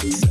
Peace.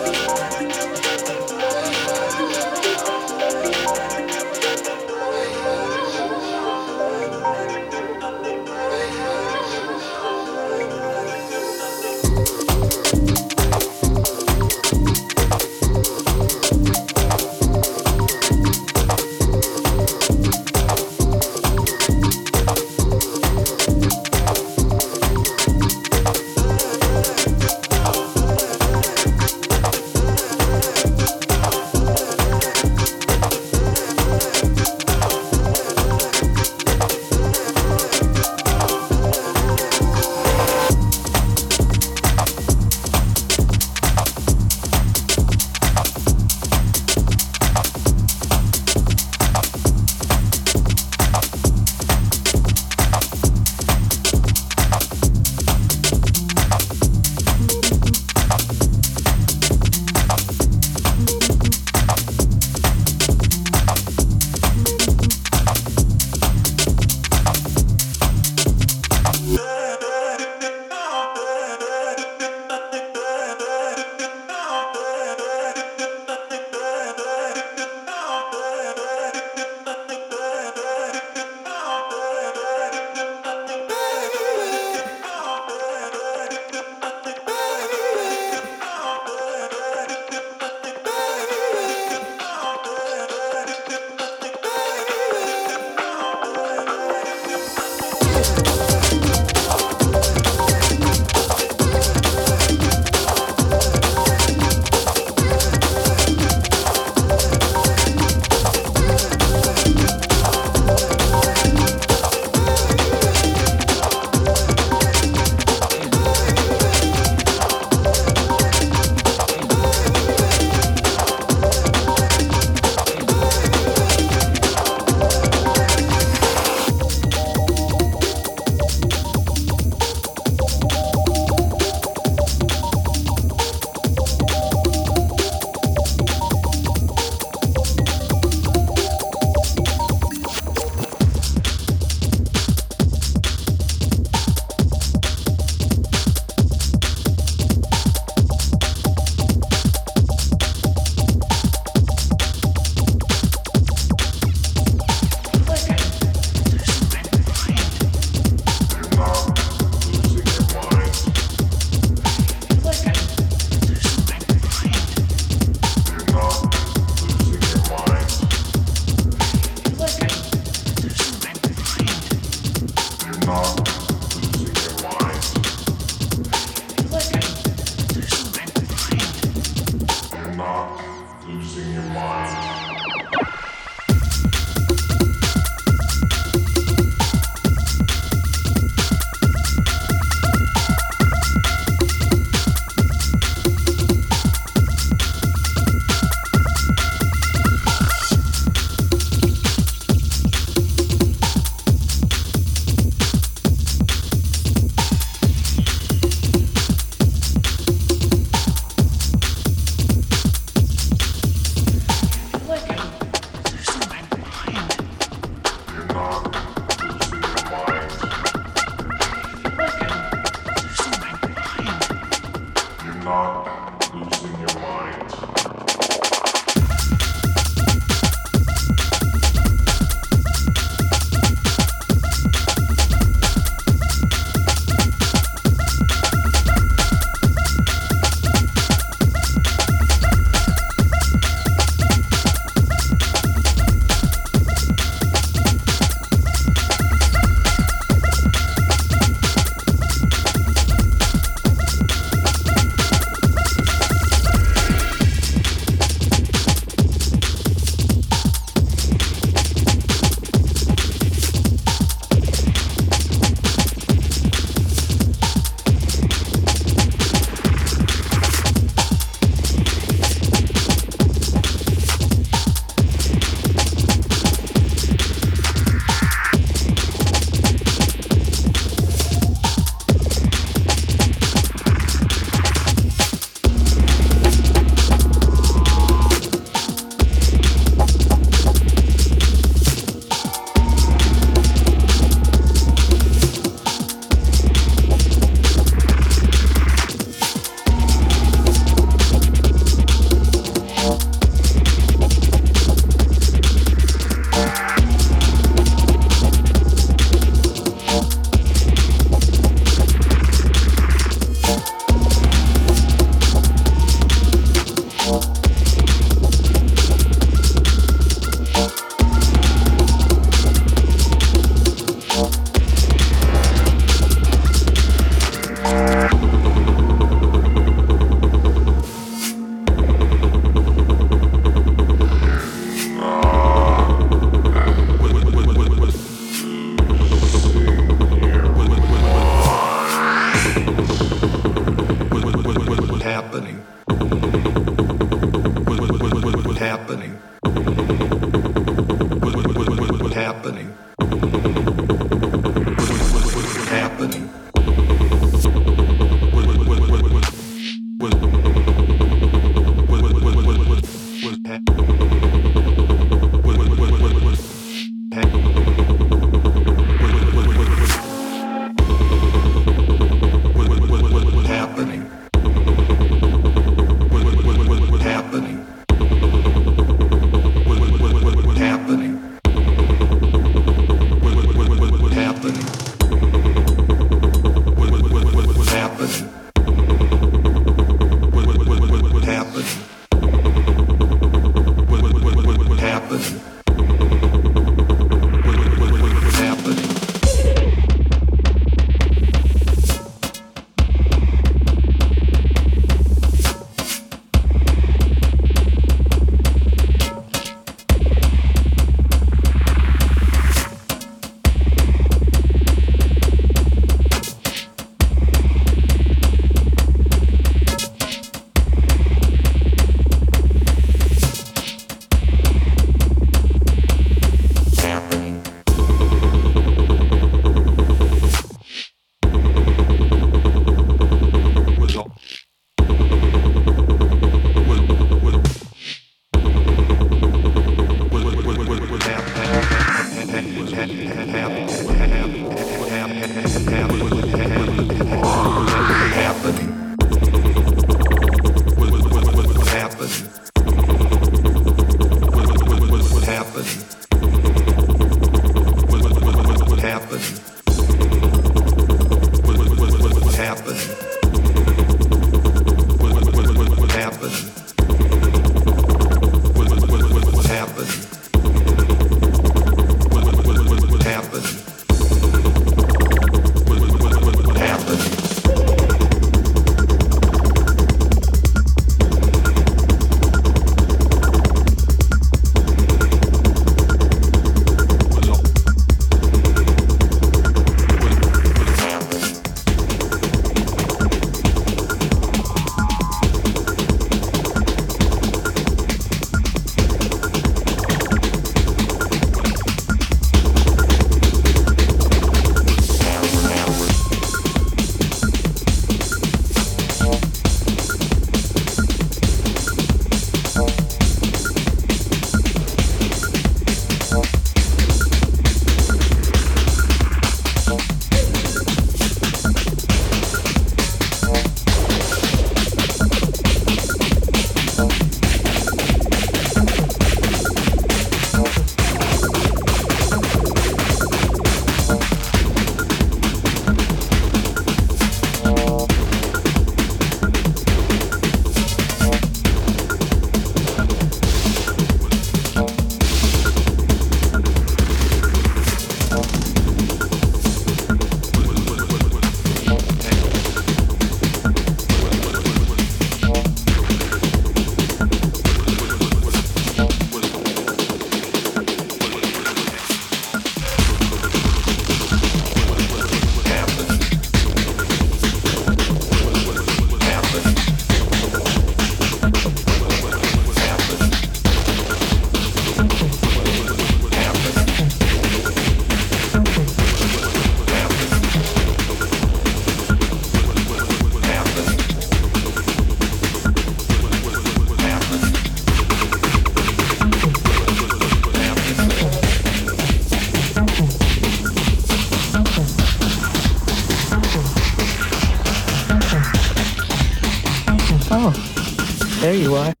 you.